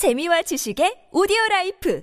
재미와 지식의 오디오 라이프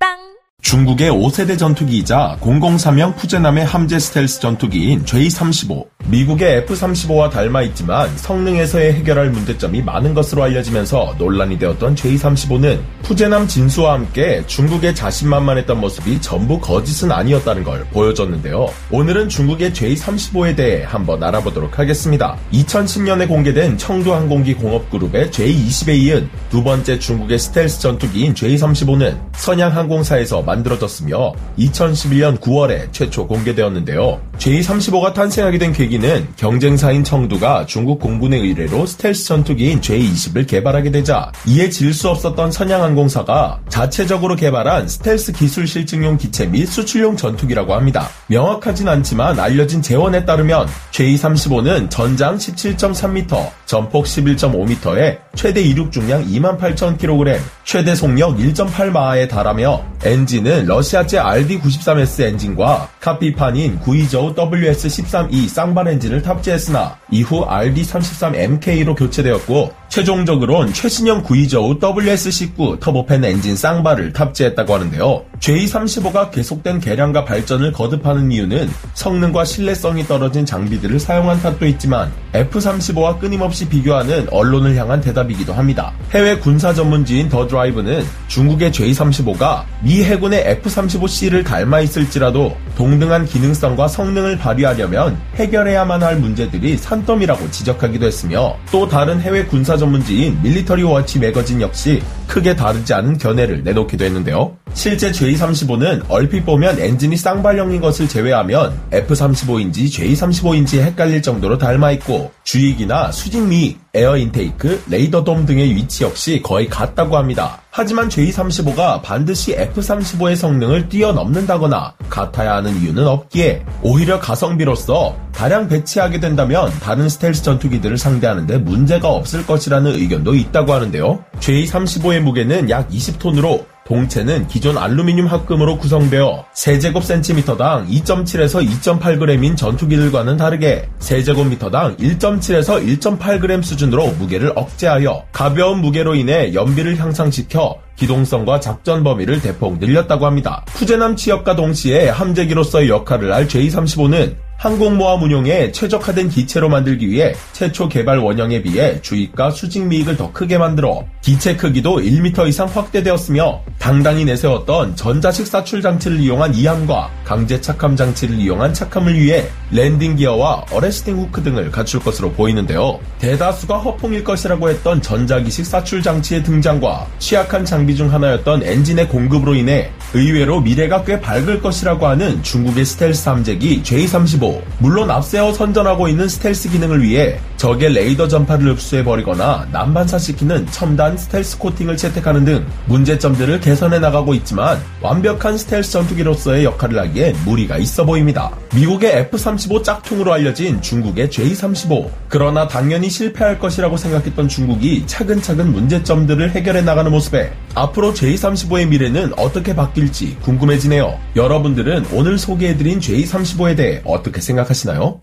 팟빵 중국의 5세대 전투기이자 003형 푸젠함의 함재 스텔스 전투기인 J-35. 미국의 F-35와 닮아 있지만 성능에서의 해결할 문제점이 많은 것으로 알려지면서 논란이 되었던 J-35는 푸젠함 진수와 함께 중국의 자신만만했던 모습이 전부 거짓은 아니었다는 걸 보여줬는데요. 오늘은 중국의 J-35에 대해 한번 알아보도록 하겠습니다. 2010년에 공개된 청두항공기 공업그룹의 J-20에 이은 두 번째 중국의 스텔스 전투기인 J-35는 선양항공사에서 만들어졌으며 2011년 9월에 최초 공개되었는데요. J-35가 탄생하게 된 계기는 경쟁사인 청두가 중국 공군의 의뢰로 스텔스 전투기인 J-20을 개발하게 되자 이에 질 수 없었던 선양항공사가 자체적으로 개발한 스텔스 기술 실증용 기체 및 수출용 전투기라고 합니다. 명확하진 않지만 알려진 제원에 따르면 J-35는 전장 17.3m, 전폭 11.5m에 최대 이륙 중량 28,000kg, 최대 속력 1.8마하에 달하며 엔진은 러시아제 RD93S 엔진과 카피판인 구이저우 WS13E 쌍발 엔진을 탑재했으나 이후 RD33MK로 교체되었고 최종적으론 최신형 구이저우 WS19 터보팬 엔진 쌍발을 탑재했다고 하는데요. J35가 계속된 개량과 발전을 거듭하는 이유는 성능과 신뢰성이 떨어진 장비들을 사용한 탓도 있지만 F35와 끊임없이 비교하는 언론을 향한 대답이기도 합니다. 해외 군사 전문지인 The Drive는 중국의 J35가 미 해군의 F35C를 닮아 있을지라도 동등한 기능성과 성능을 발휘하려면 해결해야만 할 문제들이 산더미라고 지적하기도 했으며 또 다른 해외 군사 전문지인 Military Watch Magazine 역시 크게 다르지 않은 견해를 내놓기도 했는데요. 실제 J35는 얼핏 보면 엔진이 쌍발형인 것을 제외하면 F35인지 J35인지 헷갈릴 정도로 닮아있고 주익이나 수직미, air intake, 레이더 돔 등의 위치 역시 거의 같다고 합니다. 하지만 J35가 반드시 F35의 성능을 뛰어넘는다거나 같아야 하는 이유는 없기에 오히려 가성비로서 다량 배치하게 된다면 다른 스텔스 전투기들을 상대하는데 문제가 없을 것이라는 의견도 있다고 하는데요. J35의 무게는 약 20톤으로 동체는 기존 알루미늄 합금으로 구성되어 세제곱센티미터당 2.7에서 2.8g인 전투기들과는 다르게 세제곱미터당 1.7에서 1.8g 수준으로 무게를 억제하여 가벼운 무게로 인해 연비를 향상시켜 기동성과 작전 범위를 대폭 늘렸다고 합니다. 푸젠함 취역과 동시에 함재기로서의 역할을 할 J-35는 항공모함 운용에 최적화된 기체로 만들기 위해 최초 개발 원형에 비해 주익과 수직 미익을 더 크게 만들어 기체 크기도 1m 이상 확대되었으며 당당히 내세웠던 전자식 사출 장치를 이용한 이함과 강제 착함 장치를 이용한 착함을 위해 랜딩 기어와 arresting hook 등을 갖출 것으로 보이는데요. 대다수가 허풍일 것이라고 했던 전자기식 사출 장치의 등장과 취약한 장비 중 하나였던 엔진의 공급으로 인해 의외로 미래가 꽤 밝을 것이라고 하는 중국의 스텔스 함재기 J-35 물론 앞세워 선전하고 있는 스텔스 기능을 위해 적의 레이더 전파를 흡수해버리거나 난반사시키는 첨단 스텔스 코팅을 채택하는 등 문제점들을 개선해 나가고 있지만 완벽한 스텔스 전투기로서의 역할을 하기에 무리가 있어 보입니다. 미국의 F-35 짝퉁으로 알려진 중국의 J-35 그러나 당연히 실패할 것이라고 생각했던 중국이 차근차근 문제점들을 해결해 나가는 모습에 앞으로 J-35의 미래는 어떻게 바뀔지 궁금해지네요. 여러분들은 오늘 소개해드린 J-35에 대해 어떻게 생각하시나요?